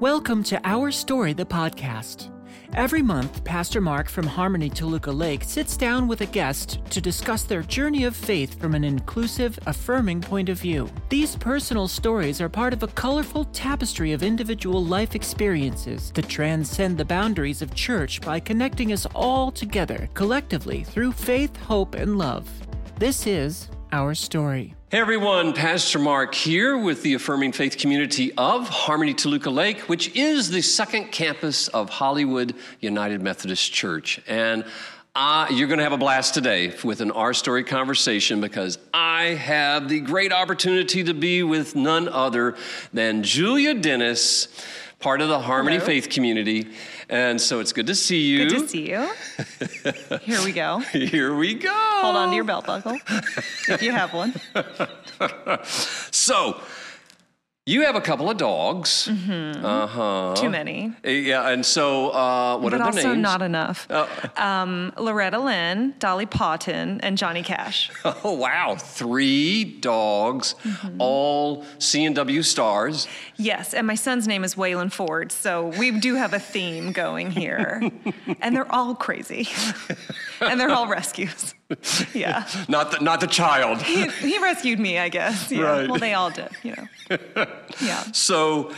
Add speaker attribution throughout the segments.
Speaker 1: Welcome to Our Story, the podcast. Every month, Pastor Mark from Harmony Toluca Lake sits down with a guest to discuss their journey of faith from an inclusive, affirming point of view. These personal stories are part of a colorful tapestry of individual life experiences that transcend the boundaries of church by connecting us all together collectively through faith, hope, and love. This is Our Story.
Speaker 2: Hey everyone, Pastor Mark here with the Affirming Faith community of Harmony Toluca Lake, which is the second campus of Hollywood United Methodist Church. And uh, you're going to have a blast today with an Our Story conversation because I have the great opportunity to be with none other than Julia Dennis, part of the Harmony
Speaker 3: Hello.
Speaker 2: Faith community. And so it's good to see you.
Speaker 3: Good to see you. Here we go.
Speaker 2: Here we go.
Speaker 3: Hold on to your belt buckle if you have one.
Speaker 2: So, you have a couple of dogs. Uh huh.
Speaker 3: Too many,
Speaker 2: Yeah, and so uh, what
Speaker 3: but
Speaker 2: are
Speaker 3: also
Speaker 2: their names?
Speaker 3: not enough. Um, Loretta Lynn, Dolly Parton, and Johnny Cash.
Speaker 2: oh wow, three dogs,
Speaker 3: Mm-hmm.
Speaker 2: all C and W stars.
Speaker 3: Yes, and my son's name is Waylon Ford, so we do have a theme going here. and they're all crazy. and they're all rescues. Yeah.
Speaker 2: Not the, not the child.
Speaker 3: He, he rescued me, I guess. Yeah.
Speaker 2: Right.
Speaker 3: Well, they all did, you know. Yeah.
Speaker 2: So,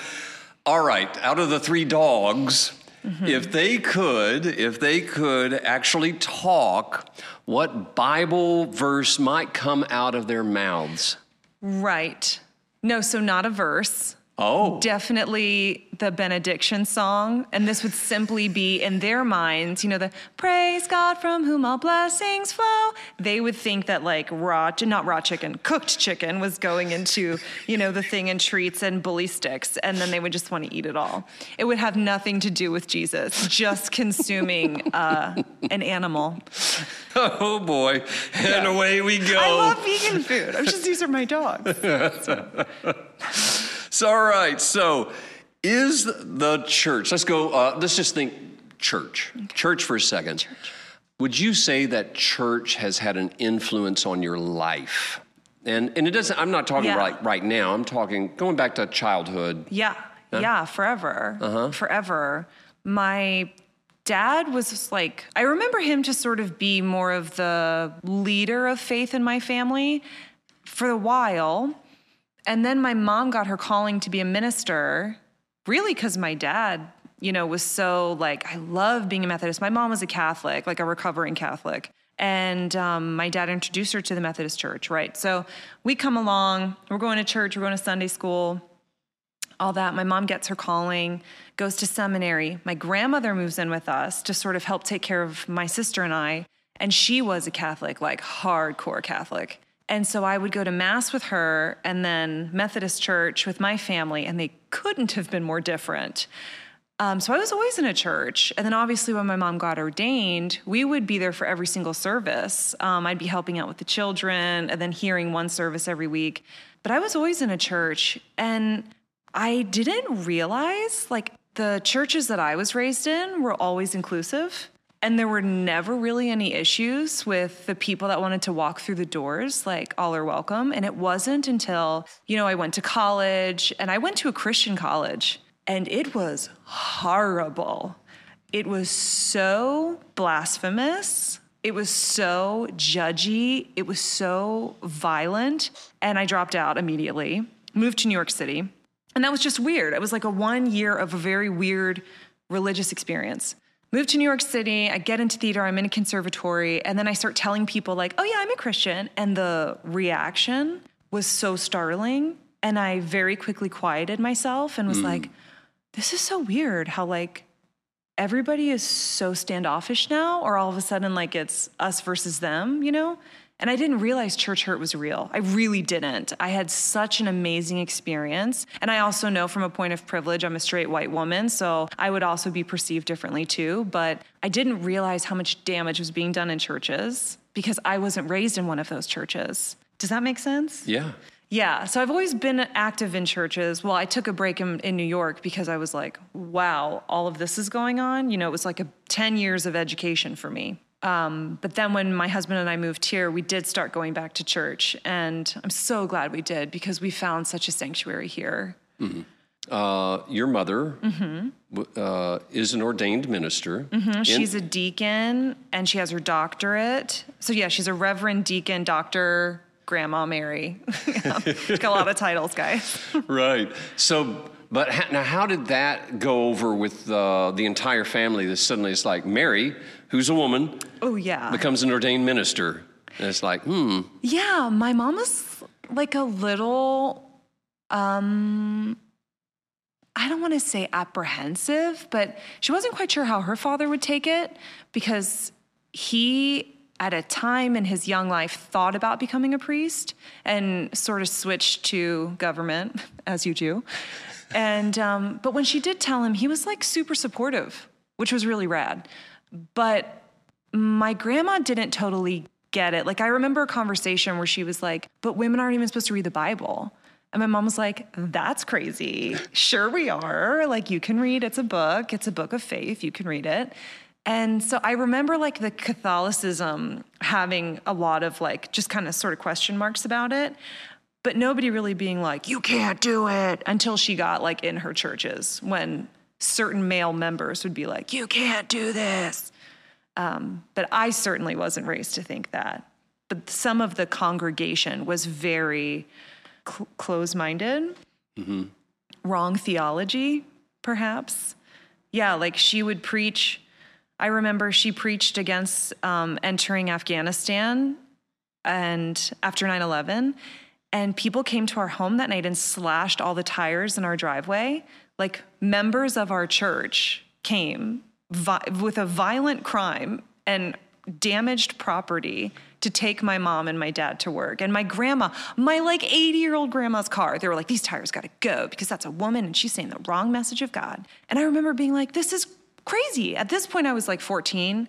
Speaker 2: all right, out of the three dogs,
Speaker 3: Mm-hmm.
Speaker 2: if they could, if they could actually talk, what Bible verse might come out of their mouths?
Speaker 3: Right. No, so not a verse.
Speaker 2: Oh,
Speaker 3: Definitely the benediction song. And this would simply be in their minds, you know, the praise God from whom all blessings flow. They would think that like raw, not raw chicken, cooked chicken was going into, you know, the thing in treats and bully sticks. And then they would just want to eat it all. It would have nothing to do with Jesus, just consuming uh, an animal.
Speaker 2: oh boy, and away we go.
Speaker 3: I love vegan food. I'm just, these are my dogs.
Speaker 2: So, all right. So, is the church? Let's go. Uh, let's just think church. Church for a second. Church. Would you say that church has had an influence on your life? And and it doesn't. I'm not talking
Speaker 3: Yeah.
Speaker 2: right right now. I'm talking going back to childhood.
Speaker 3: Yeah, yeah, forever,
Speaker 2: Uh-huh.
Speaker 3: forever. My dad was just like, I remember him to sort of be more of the leader of faith in my family for a while. And then my mom got her calling to be a minister, really because my dad, you know, was so like, I love being a Methodist. My mom was a Catholic, like a recovering Catholic. And um, my dad introduced her to the Methodist church, right? So we come along, we're going to church, we're going to Sunday school all that. My mom gets her calling, goes to seminary. My grandmother moves in with us to sort of help take care of my sister and I. And she was a Catholic, like hardcore Catholic. And so I would go to Mass with her and then Methodist church with my family, and they couldn't have been more different. Um, so I was always in a church. And then obviously, when my mom got ordained, we would be there for every single service. Um, I'd be helping out with the children and then hearing one service every week. But I was always in a church. And I didn't realize like the churches that I was raised in were always inclusive. And there were never really any issues with the people that wanted to walk through the doors, like all are welcome. And it wasn't until, you know, I went to college and I went to a Christian college and it was horrible. It was so blasphemous. It was so judgy. It was so violent. And I dropped out immediately, moved to New York City. And that was just weird. It was like a one year of a very weird religious experience. Moved to New York City, I get into theater, I'm in a conservatory, and then I start telling people, like, oh yeah, I'm a Christian. And the reaction was so startling. And I very quickly quieted myself and was hmm. like, this is so weird how, like, everybody is so standoffish now, or all of a sudden, like, it's us versus them, you know? And I didn't realize church hurt was real. I really didn't. I had such an amazing experience. And I also know from a point of privilege, I'm a straight white woman, so I would also be perceived differently too. But I didn't realize how much damage was being done in churches because I wasn't raised in one of those churches. Does that make sense?
Speaker 2: Yeah.
Speaker 3: Yeah, so I've always been active in churches. Well, I took a break in, in New York because I was like, wow, all of this is going on. You know, it was like a 10 years of education for me. Um, but then when my husband and I moved here, we did start going back to church. And I'm so glad we did because we found such a sanctuary here.
Speaker 2: uh, your mother w- uh, is an ordained minister. in-
Speaker 3: She's a deacon and she has her doctorate. So, yeah, she's a reverend deacon, doctor, grandma Mary. Yeah, she's got a lot of titles, guys.
Speaker 2: right. So, but now, how did that go over with uh, the entire family? That suddenly it's like Mary, who's a woman,
Speaker 3: Oh, yeah.
Speaker 2: becomes an ordained minister, and it's like, hmm,
Speaker 3: Yeah, my mom was like a little um I don't want to say apprehensive, but she wasn't quite sure how her father would take it because he at a time in his young life thought about becoming a priest and sort of switched to government as you do. And um, but when she did tell him, he was like super supportive, which was really rad. But my grandma didn't totally get it. Like I remember a conversation where she was like, "But women aren't even supposed to read the Bible." And my mom was like, "That's crazy. Sure we are. Like you can read. It's a book. It's a book of faith. You can read it." And so I remember like the Catholicism having a lot of like just kind of sort of question marks about it, but nobody really being like, "You can't do it," until she got like in her churches when certain male members would be like, "You can't do this." Um, but I certainly wasn't raised to think that. But some of the congregation was very cl- close minded, wrong theology, perhaps. Yeah, like she would preach. I remember she preached against um, entering Afghanistan and after 9 11. And people came to our home that night and slashed all the tires in our driveway. Like members of our church came vi- with a violent crime and damaged property to take my mom and my dad to work. And my grandma, my like 80 year old grandma's car, they were like, these tires gotta go because that's a woman and she's saying the wrong message of God. And I remember being like, this is crazy. At this point, I was like 14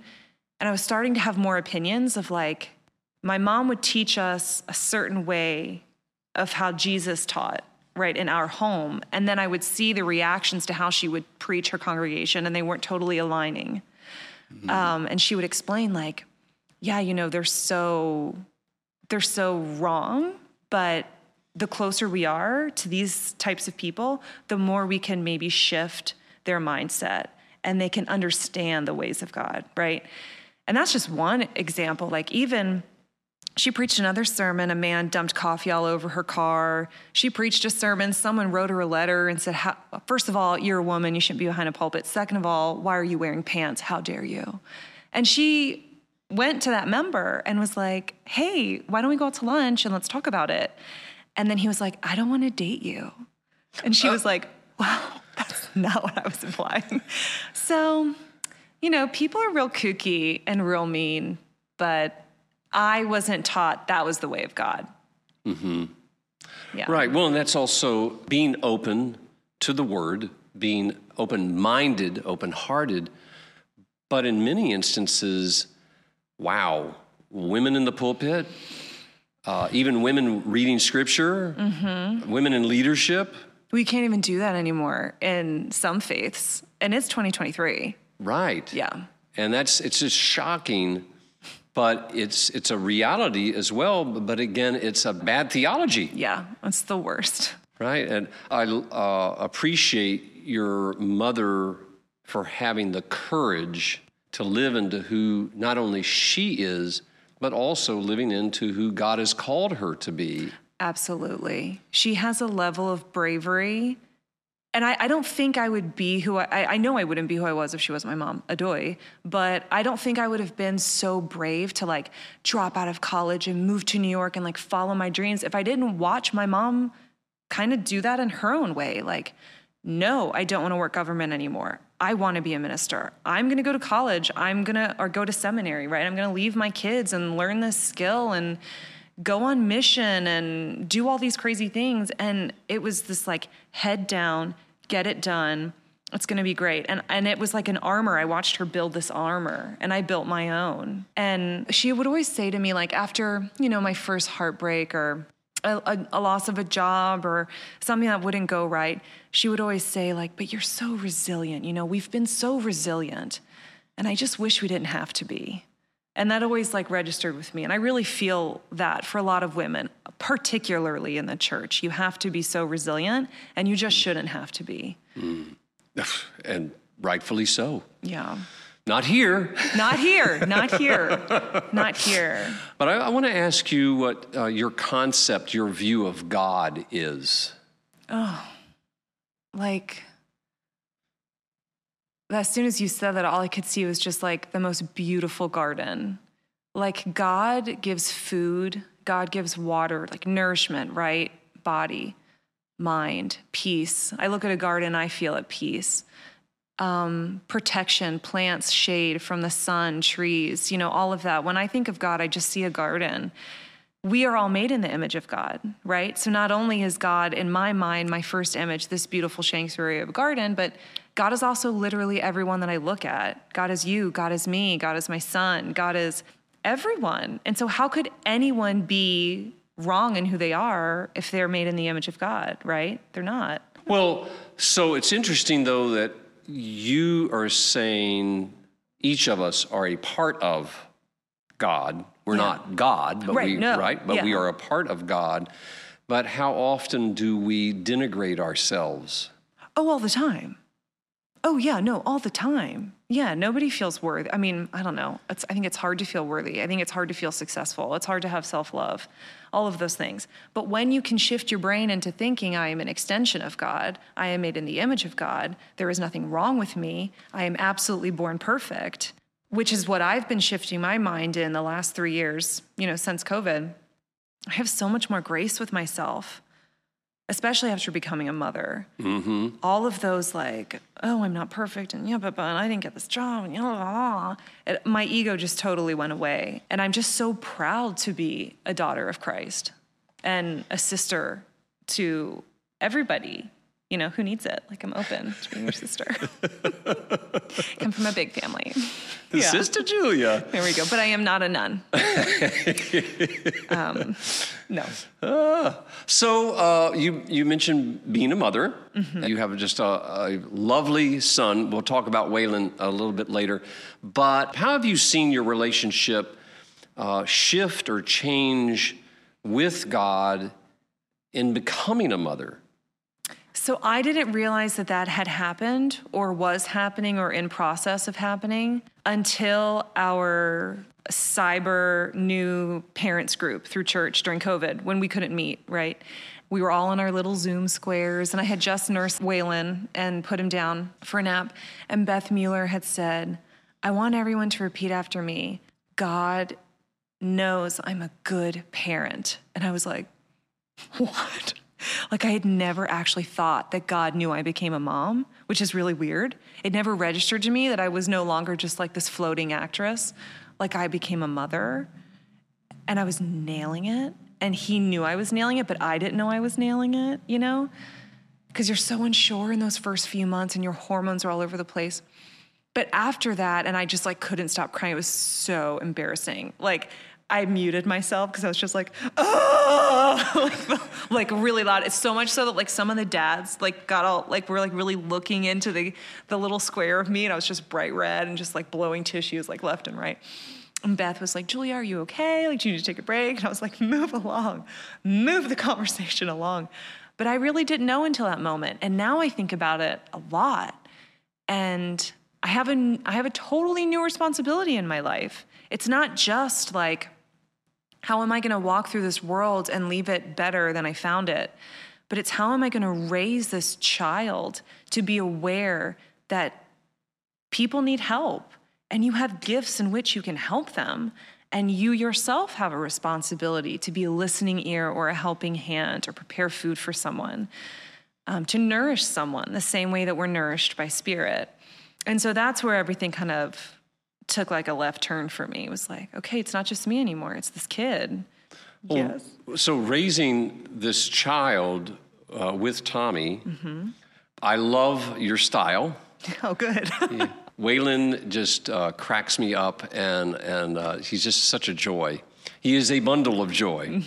Speaker 3: and I was starting to have more opinions of like, my mom would teach us a certain way of how Jesus taught, right, in our home. And then I would see the reactions to how she would preach her congregation, and they weren't totally aligning. Um, and she would explain, like, yeah, you know, they're so they're so wrong, but the closer we are to these types of people, the more we can maybe shift their mindset and they can understand the ways of God, right? And that's just one example. Like, even she preached another sermon. A man dumped coffee all over her car. She preached a sermon. Someone wrote her a letter and said, "How- First of all, you're a woman. You shouldn't be behind a pulpit. Second of all, why are you wearing pants? How dare you? And she went to that member and was like, Hey, why don't we go out to lunch and let's talk about it? And then he was like, I don't want to date you. And she uh. was like, Wow, that's not what I was implying. So, you know, people are real kooky and real mean, but I wasn't taught that was the way of God. Mm-hmm. Yeah.
Speaker 2: Right. Well, and that's also being open to the word, being open minded, open hearted. But in many instances, wow, women in the pulpit, uh, even women reading scripture, women in leadership.
Speaker 3: We can't even do that anymore in some faiths. And it's 2023.
Speaker 2: Right.
Speaker 3: Yeah.
Speaker 2: And that's it's just shocking, but it's it's a reality as well. But again, it's a bad theology.
Speaker 3: Yeah. It's the worst.
Speaker 2: Right. And I uh, appreciate your mother for having the courage to live into who not only she is, but also living into who God has called her to be.
Speaker 3: Absolutely. She has a level of bravery. And I, I don't think I would be who I, I know I wouldn't be who I was if she wasn't my mom, Adoy, but I don't think I would have been so brave to like drop out of college and move to New York and like follow my dreams if I didn't watch my mom kind of do that in her own way. Like, no, I don't want to work government anymore. I want to be a minister. I'm going to go to college. I'm going to, or go to seminary, right? I'm going to leave my kids and learn this skill and go on mission and do all these crazy things. And it was this like head down, get it done. It's going to be great. And and it was like an armor. I watched her build this armor and I built my own. And she would always say to me like after, you know, my first heartbreak or a, a, a loss of a job or something that wouldn't go right, she would always say like, "But you're so resilient. You know, we've been so resilient." And I just wish we didn't have to be. And that always like registered with me. And I really feel that for a lot of women, particularly in the church, you have to be so resilient and you just shouldn't have to be.
Speaker 2: And rightfully so.
Speaker 3: Yeah.
Speaker 2: Not here.
Speaker 3: Not here, not here, not here.
Speaker 2: But I, I want to ask you what uh, your concept, your view of God is.
Speaker 3: Oh, like, as soon as you said that, all I could see was just like the most beautiful garden. Like, God gives food, God gives water, like nourishment, right? Body, mind, peace. I look at a garden, I feel at peace. Um, protection, plants, shade from the sun, trees, you know, all of that. When I think of God, I just see a garden we are all made in the image of God, right? So not only is God, in my mind, my first image, this beautiful sanctuary of a garden, but God is also literally everyone that I look at. God is you, God is me, God is my son, God is everyone. And so, how could anyone be wrong in who they are if they're made in the image of God, right? They're not.
Speaker 2: Well, so it's interesting though that you are saying each of us are a part of God. We're
Speaker 3: Yeah.
Speaker 2: not God, but
Speaker 3: Right,
Speaker 2: we
Speaker 3: no,
Speaker 2: right, but we are a part of God. But how often do we denigrate ourselves?
Speaker 3: Oh, all the time. Oh, yeah, no, all the time. Yeah, nobody feels worthy. I mean, I don't know. It's, I think it's hard to feel worthy. I think it's hard to feel successful. It's hard to have self love, all of those things. But when you can shift your brain into thinking, I am an extension of God, I am made in the image of God, there is nothing wrong with me, I am absolutely born perfect, which is what I've been shifting my mind in the last three years, you know, since COVID. I have so much more grace with myself especially after becoming a mother. Mm-hmm. All of those like, oh, I'm not perfect, and yeah, but, but I didn't get this job, and yeah. It- my ego just totally went away, and I'm just so proud to be a daughter of Christ and a sister to everybody. You know who needs it? Like I'm open to being your sister. Come from a big family. Yeah.
Speaker 2: Sister Julia.
Speaker 3: There we go. But I am not a nun. um, no.
Speaker 2: So uh, you you mentioned being a mother.
Speaker 3: Mm-hmm.
Speaker 2: You have just a, a lovely son. We'll talk about Waylon a little bit later. But how have you seen your relationship uh, shift or change with God in becoming a mother?
Speaker 3: So I didn't realize that that had happened or was happening or in process of happening until our cyber new parents group through church during COVID when we couldn't meet, right? We were all in our little Zoom squares, and I had just nursed Waylon and put him down for a nap. And Beth Mueller had said, I want everyone to repeat after me God knows I'm a good parent. And I was like, what? Like, I had never actually thought that God knew I became a mom, which is really weird. It never registered to me that I was no longer just like this floating actress. Like, I became a mother and I was nailing it. And he knew I was nailing it, but I didn't know I was nailing it, you know? Because you're so unsure in those first few months and your hormones are all over the place. But after that, and I just like couldn't stop crying. It was so embarrassing. Like I muted myself because I was just like, oh, like, really loud. It's so much so that like some of the dads like got all like were like really looking into the the little square of me, and I was just bright red and just like blowing tissues like left and right. And Beth was like, Julia, are you okay? Like, do you need to take a break? And I was like, move along, move the conversation along. But I really didn't know until that moment. And now I think about it a lot and I have a I have a totally new responsibility in my life. It's not just like how am I going to walk through this world and leave it better than I found it, but it's how am I going to raise this child to be aware that people need help and you have gifts in which you can help them and you yourself have a responsibility to be a listening ear or a helping hand or prepare food for someone um, to nourish someone the same way that we're nourished by spirit. And so that's where everything kind of took like a left turn for me. It was like, okay, it's not just me anymore, it's this kid. yes.
Speaker 2: So raising this child uh, with Tommy,
Speaker 3: Mm-hmm.
Speaker 2: I love your style.
Speaker 3: Oh, good.
Speaker 2: Waylon just uh, cracks me up, and and uh, he's just such a joy. He is a bundle of joy.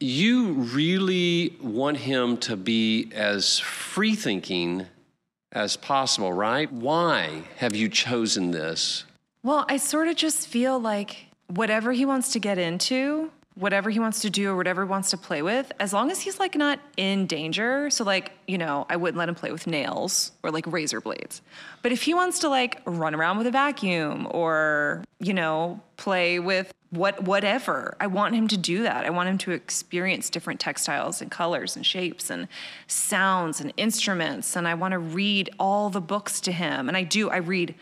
Speaker 2: you really want him to be as free thinking as possible, right? Why have you chosen this?
Speaker 3: Well, I sort of just feel like whatever he wants to get into, whatever he wants to do or whatever he wants to play with, as long as he's like not in danger. So like, you know, I wouldn't let him play with nails or like razor blades. But if he wants to like run around with a vacuum or, you know, play with what whatever, I want him to do that. I want him to experience different textiles and colors and shapes and sounds and instruments and I want to read all the books to him. And I do, I read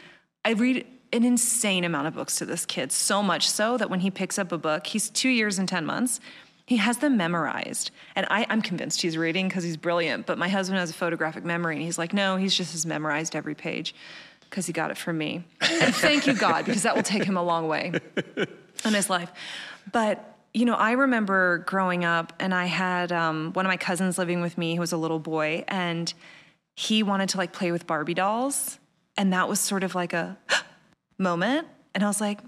Speaker 3: I read an insane amount of books to this kid, so much so that when he picks up a book, he's two years and 10 months. He has them memorized. And I, am convinced he's reading because he's brilliant. But my husband has a photographic memory, and he's like, no, he's just has memorized every page because he got it from me. And thank you, God, because that will take him a long way in his life. But, you know, I remember growing up, and I had um, one of my cousins living with me who was a little boy, and he wanted to like play with Barbie dolls. And that was sort of like a, moment. And I was like,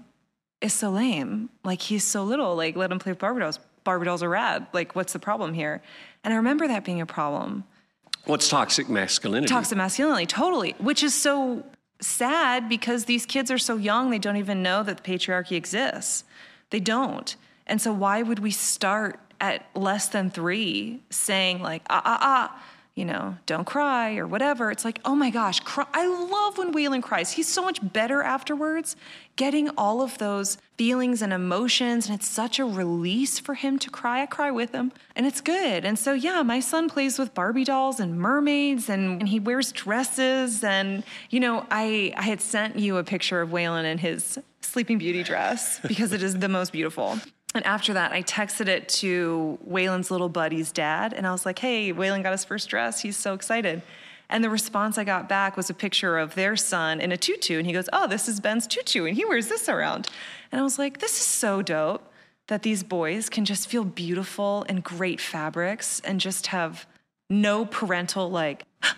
Speaker 3: it's so lame. Like, he's so little. Like, let him play with Barbie dolls. Barbie dolls are rad. Like, what's the problem here? And I remember that being a problem.
Speaker 2: What's toxic masculinity?
Speaker 3: Toxic masculinity, totally. Which is so sad because these kids are so young, they don't even know that the patriarchy exists. They don't. And so, why would we start at less than three saying, like, ah, ah, ah, you know, don't cry or whatever. It's like, oh my gosh, cry. I love when Waylon cries. He's so much better afterwards, getting all of those feelings and emotions. And it's such a release for him to cry. I cry with him, and it's good. And so, yeah, my son plays with Barbie dolls and mermaids, and, and he wears dresses. And, you know, I, I had sent you a picture of Waylon in his Sleeping Beauty dress because it is the most beautiful. And after that, I texted it to Waylon's little buddy's dad, and I was like, hey, Waylon got his first dress. He's so excited. And the response I got back was a picture of their son in a tutu. And he goes, Oh, this is Ben's tutu, and he wears this around. And I was like, This is so dope that these boys can just feel beautiful and great fabrics and just have no parental, like,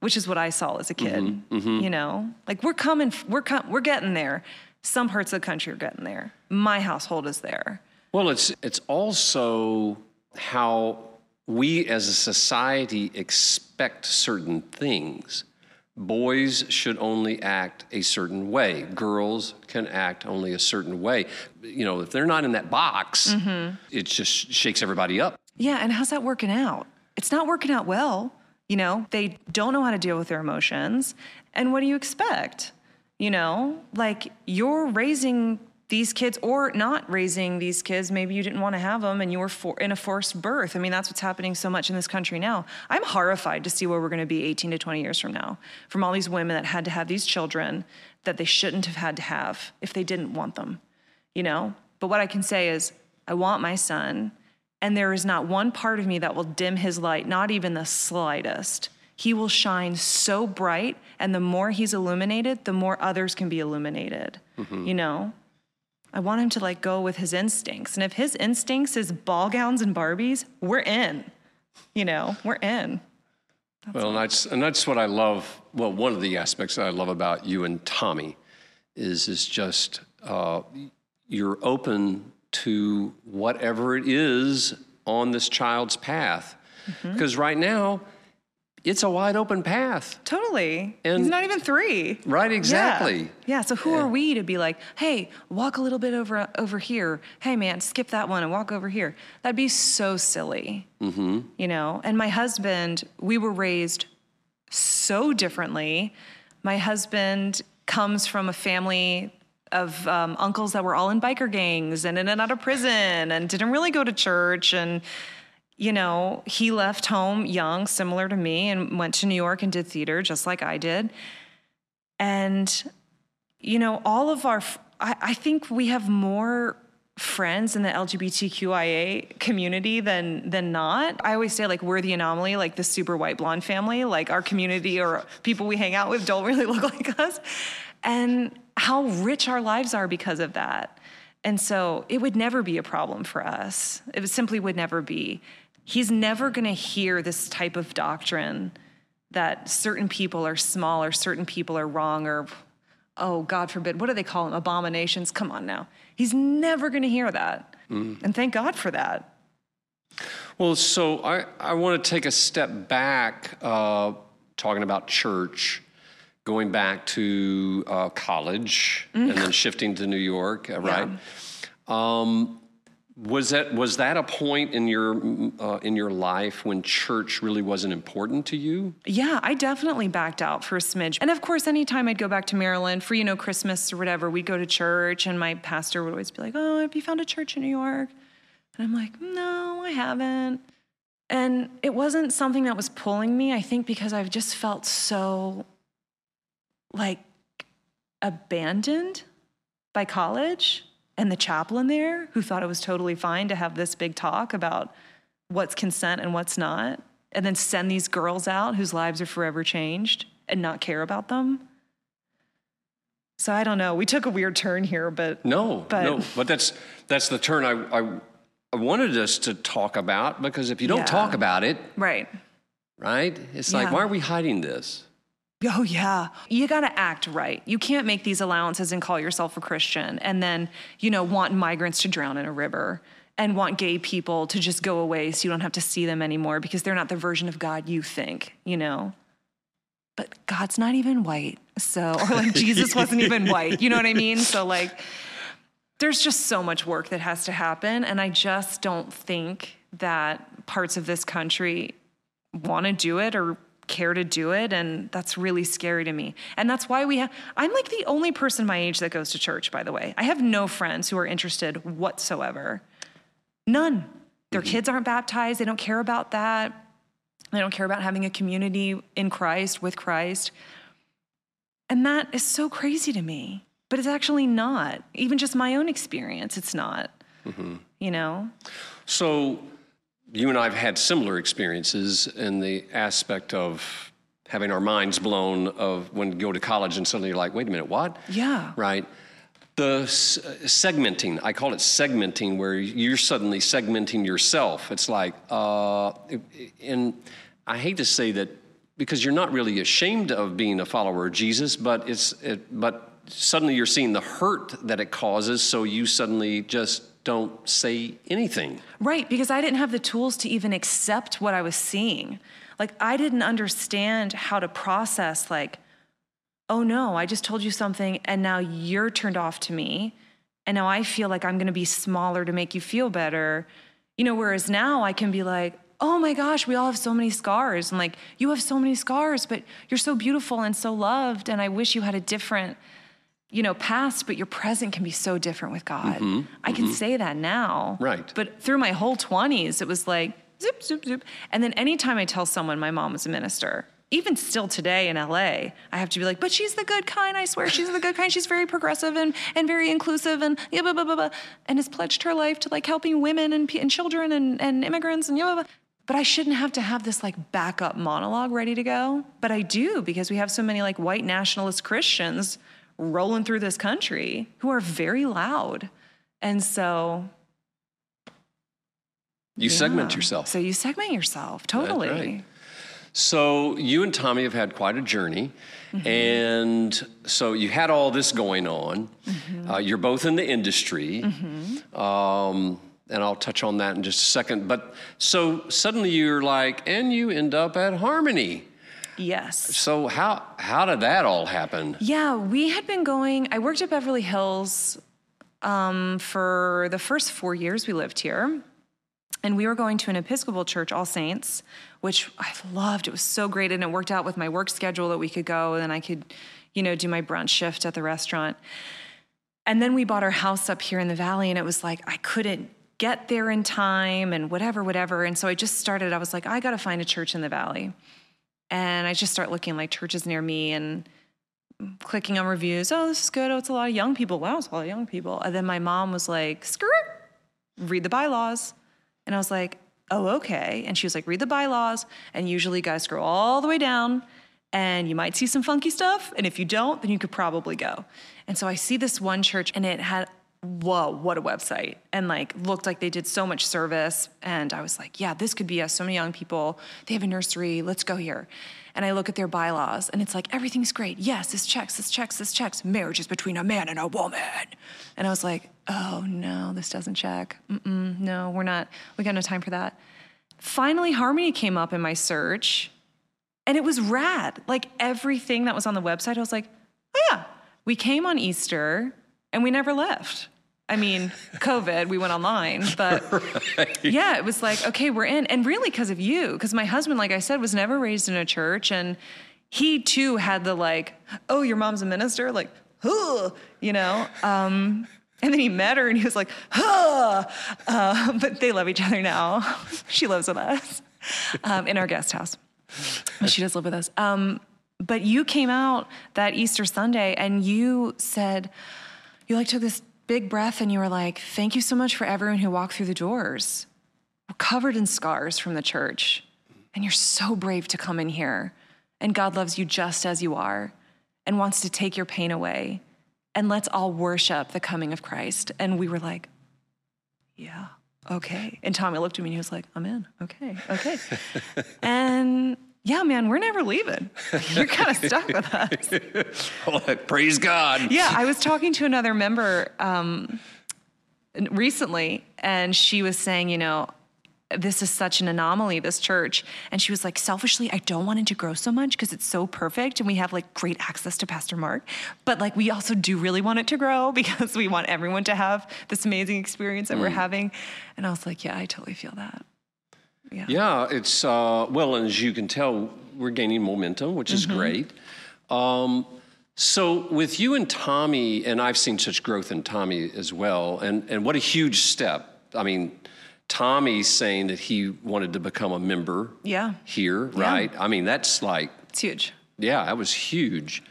Speaker 3: which is what I saw as a kid. Mm-hmm, mm-hmm. You know, like we're coming, we're, com- we're getting there. Some parts of the country are getting there. My household is there.
Speaker 2: Well, it's it's also how we as a society expect certain things. Boys should only act a certain way. Girls can act only a certain way. You know, if they're not in that box, mm-hmm. it just shakes everybody up.
Speaker 3: Yeah, and how's that working out? It's not working out well. You know, they don't know how to deal with their emotions. And what do you expect? You know, like you're raising these kids or not raising these kids maybe you didn't want to have them and you were for, in a forced birth. I mean that's what's happening so much in this country now. I'm horrified to see where we're going to be 18 to 20 years from now from all these women that had to have these children that they shouldn't have had to have if they didn't want them you know? But what i can say is i want my son and there is not one part of me that will dim his light not even the slightest. He will shine so bright and the more he's illuminated the more others can be illuminated mm-hmm. you know I want him to like go with his instincts. And if his instincts is ball gowns and Barbies, we're in. You know, we're in.
Speaker 2: That's well, and that's, and that's what I love. Well, one of the aspects that I love about you and Tommy is is just uh, you're open to whatever it is on this child's path. Because mm-hmm. right now, it's a wide open path.
Speaker 3: Totally. And He's not even three.
Speaker 2: Right, exactly.
Speaker 3: Yeah. yeah. So who are we to be like, hey, walk a little bit over over here. Hey man, skip that one and walk over here. That'd be so silly. Mm-hmm. You know. And my husband, we were raised so differently. My husband comes from a family of um, uncles that were all in biker gangs and in and out of prison and didn't really go to church and you know, he left home young, similar to me, and went to New York and did theater just like I did. And, you know, all of our, I, I think we have more friends in the LGBTQIA community than than not. I always say like we're the anomaly, like the super white blonde family. Like our community or people we hang out with don't really look like us. And how rich our lives are because of that. And so it would never be a problem for us. It simply would never be he's never going to hear this type of doctrine that certain people are small or certain people are wrong or oh god forbid what do they call them abominations? Come on now. He's never going to hear that. Mm. and thank god for that.
Speaker 2: Well so i, I want to take a step back uh, talking about church going back to uh, college and then shifting to New York, right? Um, was that was that a point in your uh, in your life when church really wasn't important to you?
Speaker 3: Yeah, I definitely backed out for a smidge. And of course, anytime I'd go back to Maryland for, you know, Christmas or whatever, we'd go to church and my pastor would always be like, Oh, have you found a church in New York? And I'm like, No, I haven't. And it wasn't something that was pulling me, I think, because I've just felt so like abandoned by college and the chaplain there who thought it was totally fine to have this big talk about what's consent and what's not, and then send these girls out whose lives are forever changed and not care about them. So I don't know. We took a weird turn here, but
Speaker 2: No,
Speaker 3: But-
Speaker 2: no. But that's that's the turn I, I I wanted us to talk about because if you don't
Speaker 3: Yeah.
Speaker 2: talk about it,
Speaker 3: right.
Speaker 2: right? It's like why are we hiding this?
Speaker 3: Oh, yeah. You got to act right. You can't make these allowances and call yourself a Christian and then, you know, want migrants to drown in a river and want gay people to just go away so you don't have to see them anymore because they're not the version of God you think, you know? But God's not even white. So, or like Jesus wasn't even white. You know what I mean? So, like, there's just so much work that has to happen. And I just don't think that parts of this country want to do it or care to do it and that's really scary to me. And that's why we have i'm like the only person my age that goes to church by the way. I have no friends who are interested whatsoever. None. Their mm-hmm. kids aren't baptized. They don't care about that. They don't care about having a community in christ with christ. And that is so crazy to me. But it's actually not. Even just my own experience it's not. Mm-hmm. You know?
Speaker 2: So you and I have had similar experiences in the aspect of having our minds blown of when you go to college and suddenly you're like, wait a minute, what?
Speaker 3: yeah
Speaker 2: Right. The s- segmenting, I call it segmenting, where you're suddenly segmenting yourself. It's like, uh, and I hate to say that because you're not really ashamed of being a follower of Jesus, but it's, it, but suddenly you're seeing the hurt that it causes, so you suddenly just don't say anything.
Speaker 3: Right, because I didn't have the tools to even accept what I was seeing. Like, I didn't understand how to process, like, oh no, I just told you something and now you're turned off to me. And now I feel like I'm gonna be smaller to make you feel better. You know, whereas now I can be like, oh my gosh, we all have so many scars. And like, you have so many scars, but you're so beautiful and so loved. And I wish you had a different you know, past, but your present can be so different with God. Mm-hmm, I can mm-hmm. say that now.
Speaker 2: Right.
Speaker 3: But through my whole 20s, it was like zip, zip, zip. And then anytime I tell someone my mom was a minister, even still today in LA, I have to be like, but she's the good kind. I swear she's the good kind. She's very progressive and, and very inclusive and yeah, blah, blah, blah, blah, and has pledged her life to like helping women and, and children and, and immigrants and yeah, blah, blah. But I shouldn't have to have this like backup monologue ready to go. But I do because we have so many like white nationalist Christians rolling through this country who are very loud. And so
Speaker 2: You segment yourself.
Speaker 3: So you segment yourself, totally.
Speaker 2: right. So you and Tommy have had quite a journey,
Speaker 3: Mm-hmm.
Speaker 2: and so you had all this going on.
Speaker 3: Mm-hmm.
Speaker 2: Uh, you're both in the industry, um, and I'll touch on that in just a second. But so suddenly you're like, and you end up at Harmony.
Speaker 3: Yes.
Speaker 2: So how how did that all happen?
Speaker 3: Yeah, we had been going, I worked at Beverly Hills um, for the first four years we lived here. And we were going to an Episcopal church, All Saints, which I loved. It was so great. And it worked out with my work schedule that we could go and then I could, you know, do my brunch shift at the restaurant. And then we bought our house up here in the valley, and it was like I couldn't get there in time and whatever, whatever. And so I just started, I was like, I got to find a church in the valley. And I just start looking like churches near me and clicking on reviews. Oh, this is good. Oh, it's a lot of young people. Wow, it's a lot of young people. And then my mom was like, screw it, read the bylaws. And I was like, oh, okay. And she was like, read the bylaws. And usually guys scroll all the way down and you might see some funky stuff. And if you don't, then you could probably go. And so I see this one church and it had, whoa, what a website. And like looked like they did so much service. And I was like, yeah, this could be us. So many young people. They have a nursery. Let's go here. And I look at their bylaws and it's like, everything's great. Yes, this checks, this checks, this checks. Marriage is between a man and a woman. And I was like, oh no, this doesn't check. Mm-mm, no, we're not, we got no time for that. Finally, Harmony came up in my search. And it was rad. Like everything that was on the website, I was like, oh yeah, we came on Easter and we never left. I mean, COVID, we went online, but right. yeah, it was like, okay, we're in. And really because of you, because my husband, like I said, was never raised in a church. And he too had the like, oh, your mom's a minister? Like, huh, you know? Um, and then he met her and he was like, huh. Uh, but they love each other now. she lives with us um, in our guest house. She does live with us. Um, but you came out that Easter Sunday and you said, you like took this big breath and you were like, Thank you so much for everyone who walked through the doors. We're covered in scars from the church. And you're so brave to come in here. And God loves you just as you are and wants to take your pain away. And let's all worship the coming of Christ. And we were like, Yeah, okay. And Tommy looked at me and he was like, I'm in. Okay, okay. and yeah, man, we're never leaving. You're kind of stuck with us.
Speaker 2: well, praise God.
Speaker 3: Yeah, I was talking to another member um, recently, and she was saying, you know, this is such an anomaly, this church. And she was like, selfishly, I don't want it to grow so much because it's so perfect and we have like great access to Pastor Mark. But like, we also do really want it to grow because we want everyone to have this amazing experience that mm. we're having. And I was like, yeah, I totally feel that.
Speaker 2: Yeah, yeah it's, uh, well, and as you can tell, we're gaining momentum, which is mm-hmm. great. Um, so with you and Tommy, and I've seen such growth in Tommy as well, and, and what a huge step. I mean, Tommy saying that he wanted to become a member
Speaker 3: yeah.
Speaker 2: here, right? Yeah. I mean, that's like
Speaker 3: it's huge.
Speaker 2: Yeah, that was huge.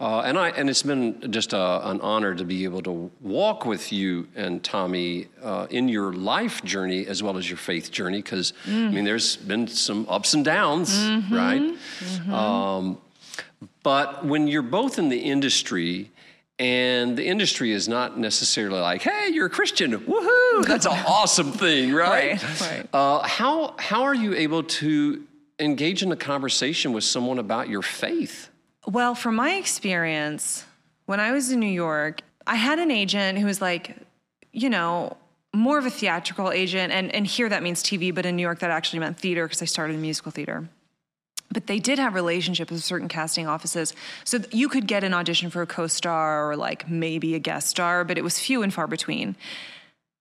Speaker 2: Uh, and I and it's been just a, an honor to be able to walk with you and Tommy uh, in your life journey as well as your faith journey because mm. I mean there's been some ups and downs, mm-hmm. right? Mm-hmm. Um, but when you're both in the industry and the industry is not necessarily like, "Hey, you're a Christian, woohoo! That's an awesome thing, right?" right, right. Uh, how how are you able to engage in a conversation with someone about your faith?
Speaker 3: Well, from my experience, when I was in New York, I had an agent who was like, you know, more of a theatrical agent. And, and here that means TV, but in New York that actually meant theater because I started in musical theater. But they did have relationships with certain casting offices. So you could get an audition for a co star or like maybe a guest star, but it was few and far between.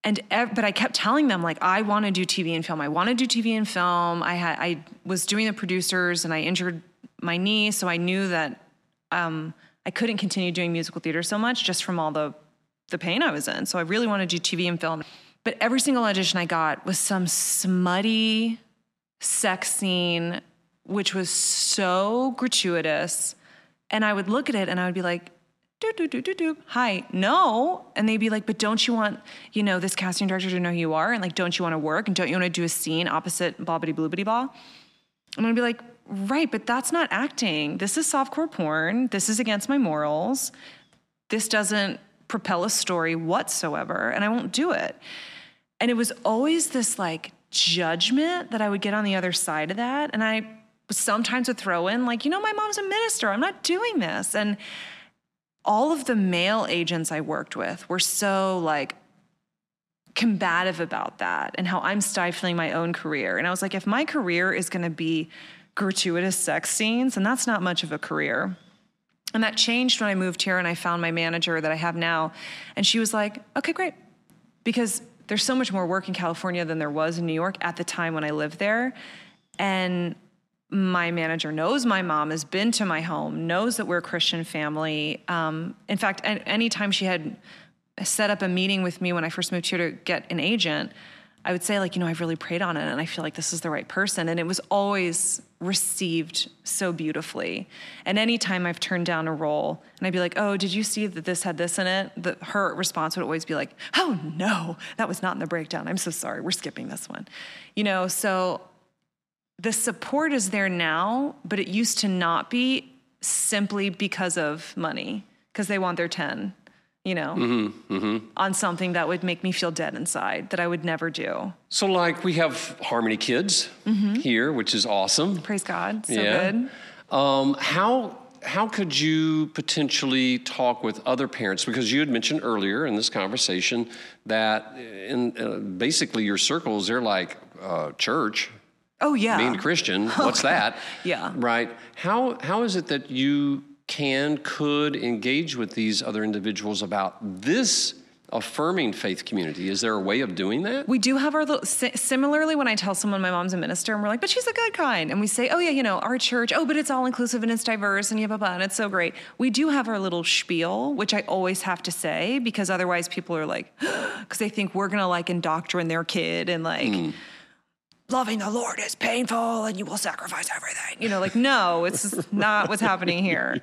Speaker 3: And ev- but I kept telling them like I want to do TV and film. I want to do TV and film. I had I was doing the producers and I injured my knee, so I knew that um, I couldn't continue doing musical theater so much just from all the the pain I was in. So I really wanted to do TV and film. But every single audition I got was some smutty sex scene, which was so gratuitous. And I would look at it and I would be like, do, do, do, do, do. Hi, no. And they'd be like, but don't you want, you know, this casting director to know who you are? And like, don't you want to work? And don't you want to do a scene opposite bobbity bloobity blah? And I'd be like, Right, but that's not acting. This is softcore porn. This is against my morals. This doesn't propel a story whatsoever, and I won't do it. And it was always this like judgment that I would get on the other side of that. And I sometimes would throw in, like, you know, my mom's a minister. I'm not doing this. And all of the male agents I worked with were so like combative about that and how I'm stifling my own career. And I was like, if my career is going to be gratuitous sex scenes, and that's not much of a career. And that changed when I moved here and I found my manager that I have now. And she was like, okay, great. Because there's so much more work in California than there was in New York at the time when I lived there. And my manager knows my mom has been to my home, knows that we're a Christian family. Um, in fact, anytime she had set up a meeting with me when I first moved here to get an agent, I would say, like, you know, I've really prayed on it and I feel like this is the right person. And it was always received so beautifully. And anytime I've turned down a role and I'd be like, oh, did you see that this had this in it? The, her response would always be like, oh, no, that was not in the breakdown. I'm so sorry. We're skipping this one. You know, so the support is there now, but it used to not be simply because of money, because they want their 10 you know, mm-hmm, mm-hmm. on something that would make me feel dead inside that I would never do.
Speaker 2: So, like, we have Harmony Kids mm-hmm. here, which is awesome.
Speaker 3: Praise God, so yeah. good.
Speaker 2: Um, how how could you potentially talk with other parents? Because you had mentioned earlier in this conversation that in uh, basically your circles, they're like uh, church,
Speaker 3: Oh yeah.
Speaker 2: being a Christian. What's that?
Speaker 3: Yeah.
Speaker 2: Right. How how is it that you can could engage with these other individuals about this affirming faith community? Is there a way of doing that?
Speaker 3: We do have our little, similarly when I tell someone my mom's a minister and we're like, but she's a good kind. And we say, oh yeah, you know, our church, oh, but it's all inclusive and it's diverse and yeah, blah, blah, and it's so great. We do have our little spiel, which I always have to say because otherwise people are like, because they think we're going to like indoctrinate their kid and like, hmm. Loving the Lord is painful and you will sacrifice everything. You know, like, no, it's not what's happening here.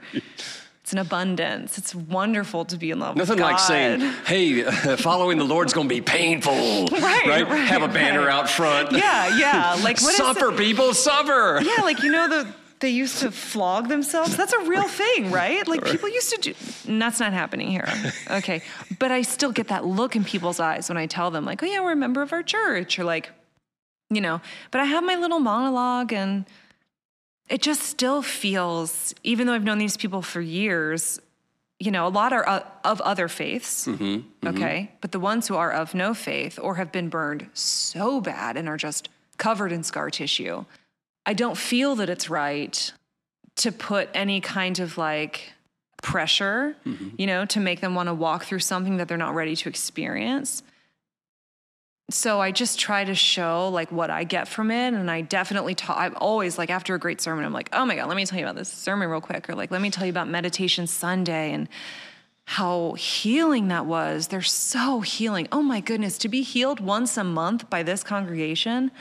Speaker 3: It's an abundance. It's wonderful to be in love
Speaker 2: Nothing
Speaker 3: with God.
Speaker 2: like saying, "Hey, following the Lord's going to be painful."
Speaker 3: Right, right,
Speaker 2: Have a banner
Speaker 3: right.
Speaker 2: out front.
Speaker 3: Yeah, yeah. Like
Speaker 2: suffer, people, suffer.
Speaker 3: Yeah, like you know the they used to flog themselves. That's a real thing, right? Like people used to do. And that's not happening here. Okay, but I still get that look in people's eyes when I tell them, like, "Oh yeah, we're a member of our church," or like, you know. But I have my little monologue, and it just still feels, even though I've known these people for years. You know, a lot are uh, of other faiths, mm-hmm, mm-hmm. okay? But the ones who are of no faith or have been burned so bad and are just covered in scar tissue, I don't feel that it's right to put any kind of like pressure, mm-hmm. you know, to make them want to walk through something that they're not ready to experience. So I just try to show like what I get from it. And I definitely talk, I'm always like after a great sermon, I'm like, oh my God, let me tell you about this sermon real quick. Or like, let me tell you about Meditation Sunday and how healing that was. They're so healing. Oh my goodness, to be healed once a month by this congregation.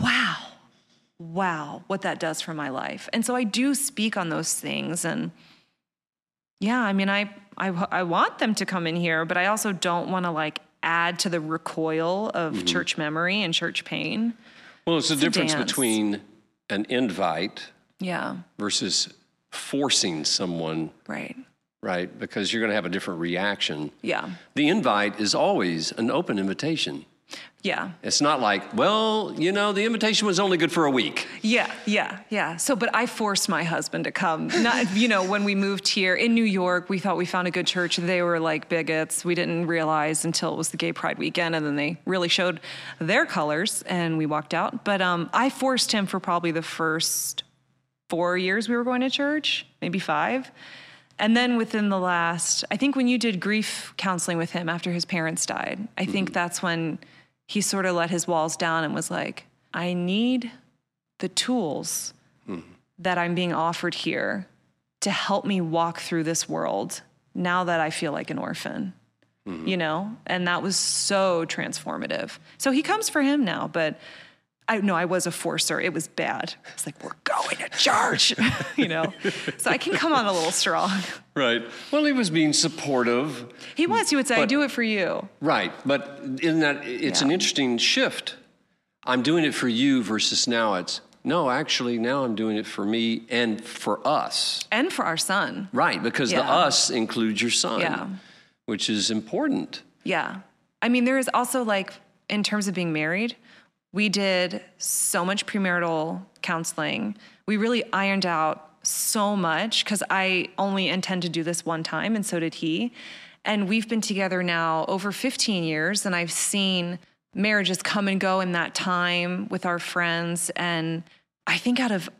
Speaker 3: Wow. Wow, what that does for my life. And so I do speak on those things. And yeah, I mean, I, I, I want them to come in here, but I also don't want to like add to the recoil of mm-hmm. church memory and church pain.
Speaker 2: Well, it's the
Speaker 3: It's
Speaker 2: difference
Speaker 3: dance.
Speaker 2: between an invite
Speaker 3: Yeah,
Speaker 2: versus forcing someone,
Speaker 3: right.
Speaker 2: right? Because you're going to have a different reaction.
Speaker 3: Yeah,
Speaker 2: The invite is always an open invitation.
Speaker 3: Yeah.
Speaker 2: It's not like, well, you know, the invitation was only good for a week.
Speaker 3: Yeah, yeah, yeah. So, but I forced my husband to come. Not, you know, when we moved here in New York, we thought we found a good church. They were like bigots. We didn't realize until it was the Gay Pride weekend, and then they really showed their colors, and we walked out. But um, I forced him for probably the first four years we were going to church, maybe five. And then within the last, I think when you did grief counseling with him after his parents died, I think that's when he sort of let his walls down and was like, I need the tools that I'm being offered here to help me walk through this world now that I feel like an orphan. Mm-hmm. You know, and that was so transformative. So he comes for him now, but I know I was a forcer. It was bad. It's like we're going to church, you know. So I can come on a little strong.
Speaker 2: Right. Well, he was being supportive.
Speaker 3: He was. He would say, "I do it for you."
Speaker 2: Right. But in that, it's an interesting shift. I'm doing it for you versus now it's, no, actually, now I'm doing it for me and for us.
Speaker 3: and for our son.
Speaker 2: Right. Because the us includes your son,
Speaker 3: Yeah.
Speaker 2: which is important.
Speaker 3: Yeah. I mean, there is also like, in terms of being married, we did so much premarital counseling. We really ironed out so much because I only intend to do this one time, and so did he. And we've been together now over 15 years, and I've seen marriages come and go in that time with our friends. And I think out of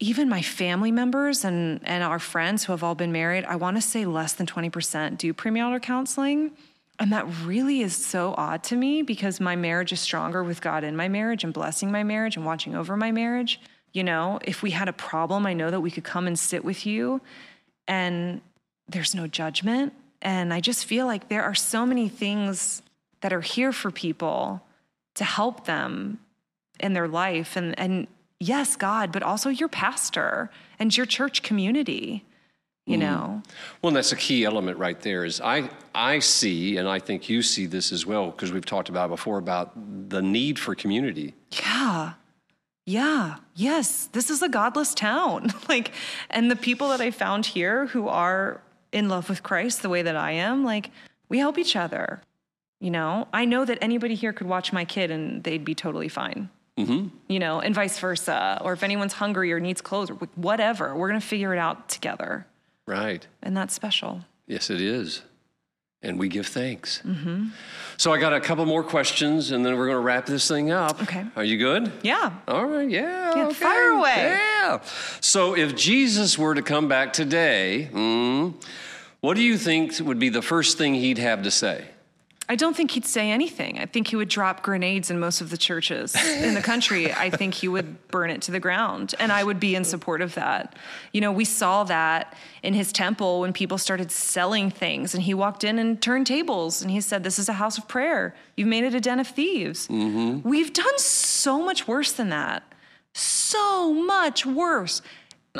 Speaker 3: even my family members and, and our friends who have all been married, I want to say less than 20% do premarital counseling. And that really is so odd to me because my marriage is stronger with God in my marriage and blessing my marriage and watching over my marriage. You know, if we had a problem, I know that we could come and sit with you and there's no judgment. And I just feel like there are so many things that are here for people to help them in their life. And, and yes, God, but also your pastor and your church community, you know?
Speaker 2: Well, that's a key element right there. Is I I see, and I think you see this as well, because we've talked about it before about the need for community.
Speaker 3: Yeah. Yeah. Yes. This is a godless town. like, and the people that I found here who are in love with Christ the way that I am, like, we help each other. You know, I know that anybody here could watch my kid and they'd be totally fine. Mm-hmm. You know, and vice versa. Or if anyone's hungry or needs clothes or whatever, we're going to figure it out together.
Speaker 2: Right.
Speaker 3: And that's special.
Speaker 2: Yes, it is. and we give thanks. Mm-hmm. So I got a couple more questions, and then we're going to wrap this thing up.
Speaker 3: Okay.
Speaker 2: Are you good?
Speaker 3: Yeah.
Speaker 2: All right. Yeah.
Speaker 3: Yeah,
Speaker 2: okay.
Speaker 3: fire away.
Speaker 2: Yeah. So if Jesus were to come back today, mm, what do you think would be the first thing he'd have to say?
Speaker 3: I don't think he'd say anything. I think he would drop grenades in most of the churches in the country. I think he would burn it to the ground. And I would be in support of that. You know, we saw that in his temple when people started selling things and he walked in and turned tables and he said, This is a house of prayer. You've made it a den of thieves. Mm-hmm. We've done so much worse than that. So much worse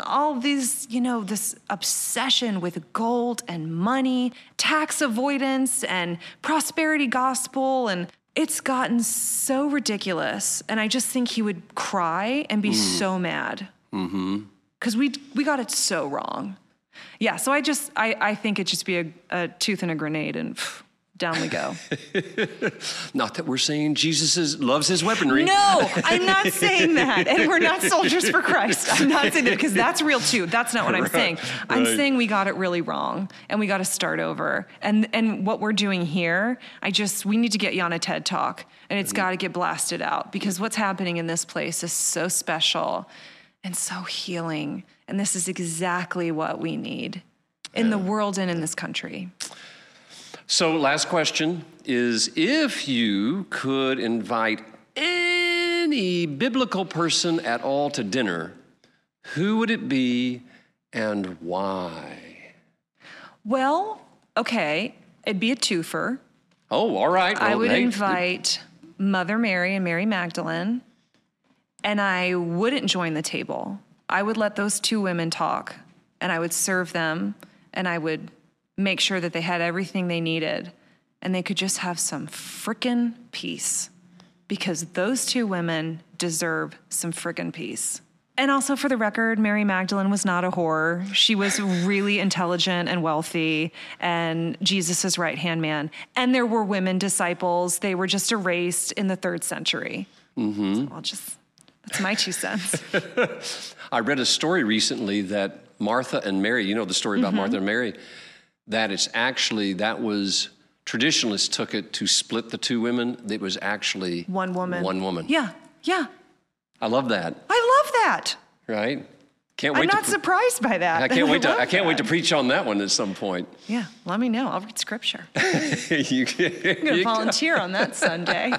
Speaker 3: all these, you know, this obsession with gold and money, tax avoidance and prosperity gospel and it's gotten so ridiculous and I just think he would cry and be so mad. Mhm. Cuz we we got it so wrong. Yeah, so I just I I think it'd just be a, a tooth and a grenade and pff, down we go.
Speaker 2: Not that we're saying Jesus is, loves his weaponry.
Speaker 3: No, I'm not saying that. And we're not soldiers for Christ. I'm not saying that because that's real too. That's not what I'm saying. I'm
Speaker 2: right.
Speaker 3: saying we got it really wrong and we got to start over. And and what we're doing here, I just we need to get you on a TED talk and it's mm-hmm. got to get blasted out because what's happening in this place is so special and so healing. And this is exactly what we need in the world and in this country.
Speaker 2: So, last question is if you could invite any biblical person at all to dinner, who would it be and why?
Speaker 3: Well, okay, it'd be a twofer.
Speaker 2: Oh, all right.
Speaker 3: I would invite Mother Mary and Mary Magdalene, and I wouldn't join the table. I would let those two women talk, and I would serve them, and I would make sure that they had everything they needed, and they could just have some frickin' peace because those two women deserve some frickin' peace. And also, for the record, Mary Magdalene was not a whore. She was really intelligent and wealthy, and Jesus' right hand man. And there were women disciples. They were just erased in the third century. Mm-hmm. So I'll just, that's my two cents.
Speaker 2: I read a story recently that Martha and Mary, you know the story
Speaker 3: Mm-hmm.
Speaker 2: about Martha and Mary, that it's actually, that was, traditionalists took it to split the two women. It was actually
Speaker 3: One woman.
Speaker 2: One woman.
Speaker 3: Yeah, yeah.
Speaker 2: I love that,
Speaker 3: I love that.
Speaker 2: right? Can't
Speaker 3: I'm not
Speaker 2: to.
Speaker 3: surprised by that.
Speaker 2: I can't wait to. I can't wait to preach on that one at some point.
Speaker 3: Yeah, let me know. I'll read scripture.
Speaker 2: you,
Speaker 3: I'm going to volunteer on that Sunday.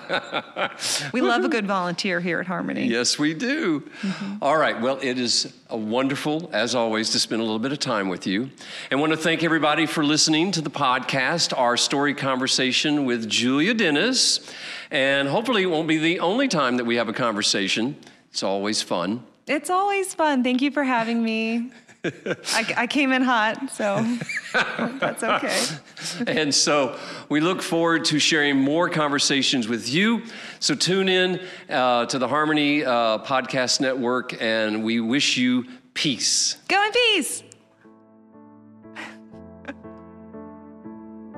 Speaker 3: we love a good volunteer here at Harmony.
Speaker 2: Yes, we do. Mm-hmm. All right. Well, it is a wonderful, as always, to spend a little bit of time with you. And want to thank everybody for listening to the podcast, our story conversation with Julia Dennis. And hopefully, it won't be the only time that we have a conversation. It's always fun.
Speaker 3: It's always fun. Thank you for having me. I, I came in hot, so that's okay.
Speaker 2: And so we look forward to sharing more conversations with you. So tune in uh, to the Harmony uh, Podcast Network, and we wish you peace.
Speaker 3: Go in peace.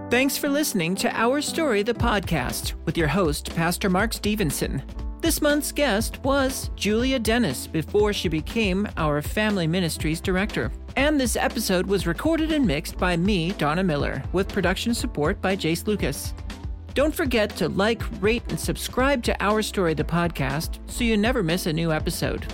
Speaker 1: Thanks for listening to Our Story, the podcast, with your host, Pastor Mark Stevenson. This month's guest was Julia Dennis before she became our Family Ministries Director. And this episode was recorded and mixed by me, Donna Miller, with production support by Jase Lucas. Don't forget to like, rate, and subscribe to Our Story, the podcast, so you never miss a new episode.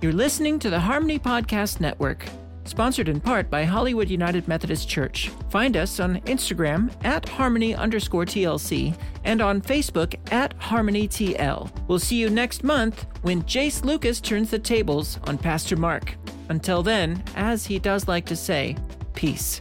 Speaker 1: You're listening to the Harmony Podcast Network, sponsored in part by Hollywood United Methodist Church. Find us on Instagram at Harmony underscore TLC and on Facebook at Harmony TL. We'll see you next month when Jase Lucas turns the tables on Pastor Mark. Until then, as he does like to say, peace.